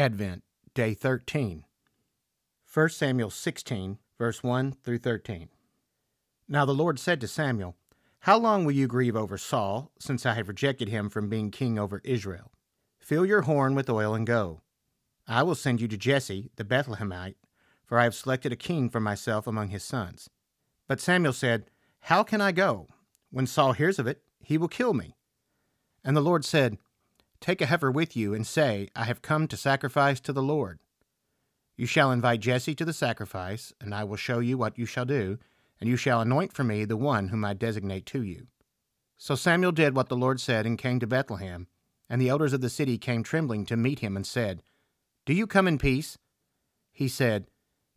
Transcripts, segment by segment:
Advent, Day 13. 1 Samuel 16, verse 1 through 13. Now the Lord said to Samuel, How long will you grieve over Saul, since I have rejected him from being king over Israel? Fill your horn with oil and go. I will send you to Jesse the Bethlehemite, for I have selected a king for myself among his sons. But Samuel said, How can I go? When Saul hears of it, he will kill me. And the Lord said, Take a heifer with you, and say, I have come to sacrifice to the Lord. You shall invite Jesse to the sacrifice, and I will show you what you shall do, and you shall anoint for me the one whom I designate to you. So Samuel did what the Lord said, and came to Bethlehem. And the elders of the city came trembling to meet him, and said, Do you come in peace? He said,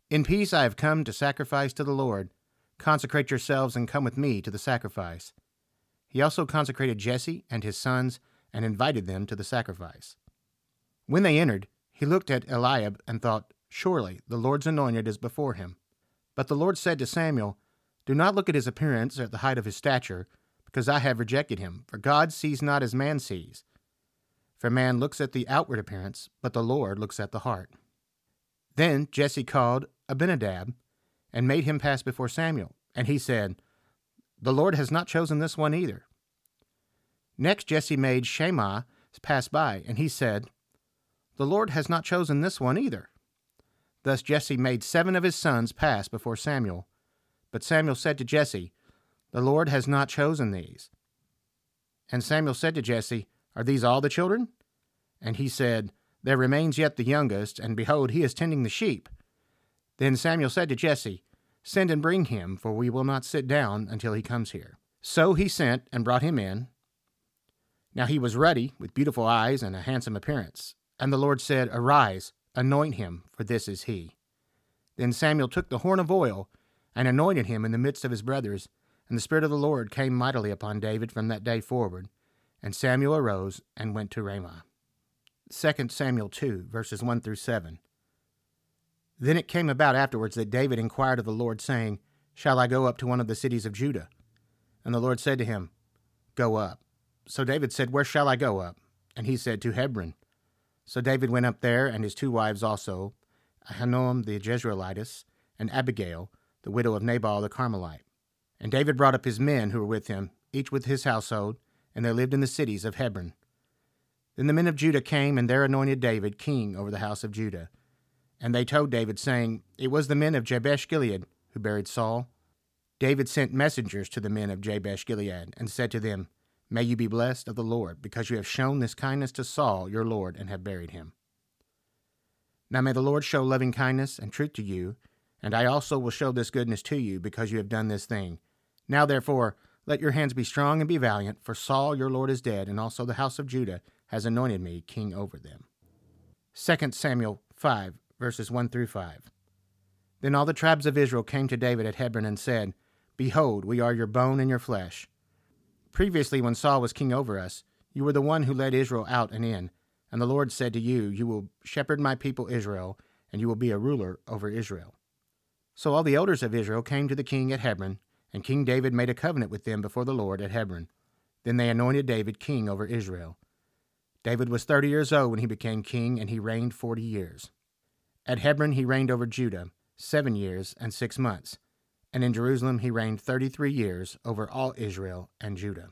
In peace I have come to sacrifice to the Lord. Consecrate yourselves and come with me to the sacrifice. He also consecrated Jesse and his sons and invited them to the sacrifice. When they entered, he looked at Eliab and thought, Surely the Lord's anointed is before him. But the Lord said to Samuel, Do not look at his appearance or at the height of his stature, because I have rejected him. For God sees not as man sees. For man looks at the outward appearance, but the Lord looks at the heart. Then Jesse called Abinadab and made him pass before Samuel. And he said, The Lord has not chosen this one either. Next Jesse made Shammah pass by, and he said, The Lord has not chosen this one either. Thus Jesse made seven of his sons pass before Samuel. But Samuel said to Jesse, The Lord has not chosen these. And Samuel said to Jesse, Are these all the children? And he said, There remains yet the youngest, and behold, he is tending the sheep. Then Samuel said to Jesse, Send and bring him, for we will not sit down until he comes here. So he sent and brought him in. Now he was ruddy, with beautiful eyes and a handsome appearance. And the Lord said, Arise, anoint him, for this is he. Then Samuel took the horn of oil and anointed him in the midst of his brothers. And the Spirit of the Lord came mightily upon David from that day forward. And Samuel arose and went to Ramah. 2 Samuel 2, verses 1 through 7. Then it came about afterwards that David inquired of the Lord, saying, Shall I go up to one of the cities of Judah? And the Lord said to him, Go up. So David said, Where shall I go up? And he said, To Hebron. So David went up there, and his two wives also, Ahinoam the Jezreelitess, and Abigail, the widow of Nabal the Carmelite. And David brought up his men who were with him, each with his household, and they lived in the cities of Hebron. Then the men of Judah came, and there anointed David king over the house of Judah. And they told David, saying, It was the men of Jabesh Gilead who buried Saul. David sent messengers to the men of Jabesh Gilead, and said to them, May you be blessed of the Lord, because you have shown this kindness to Saul your Lord, and have buried him. Now may the Lord show loving kindness and truth to you, and I also will show this goodness to you, because you have done this thing. Now therefore, let your hands be strong and be valiant, for Saul your Lord is dead, and also the house of Judah has anointed me king over them. 2 Samuel 5, verses 1 through 5. Then all the tribes of Israel came to David at Hebron and said, Behold, we are your bone and your flesh. Previously, when Saul was king over us, you were the one who led Israel out and in. And the Lord said to you, You will shepherd my people Israel, and you will be a ruler over Israel. So all the elders of Israel came to the king at Hebron, and King David made a covenant with them before the Lord at Hebron. Then they anointed David king over Israel. David was thirty years old when he became king, and he reigned forty years. At Hebron he reigned over Judah seven years and six months and in Jerusalem he reigned thirty three years over all Israel and Judah.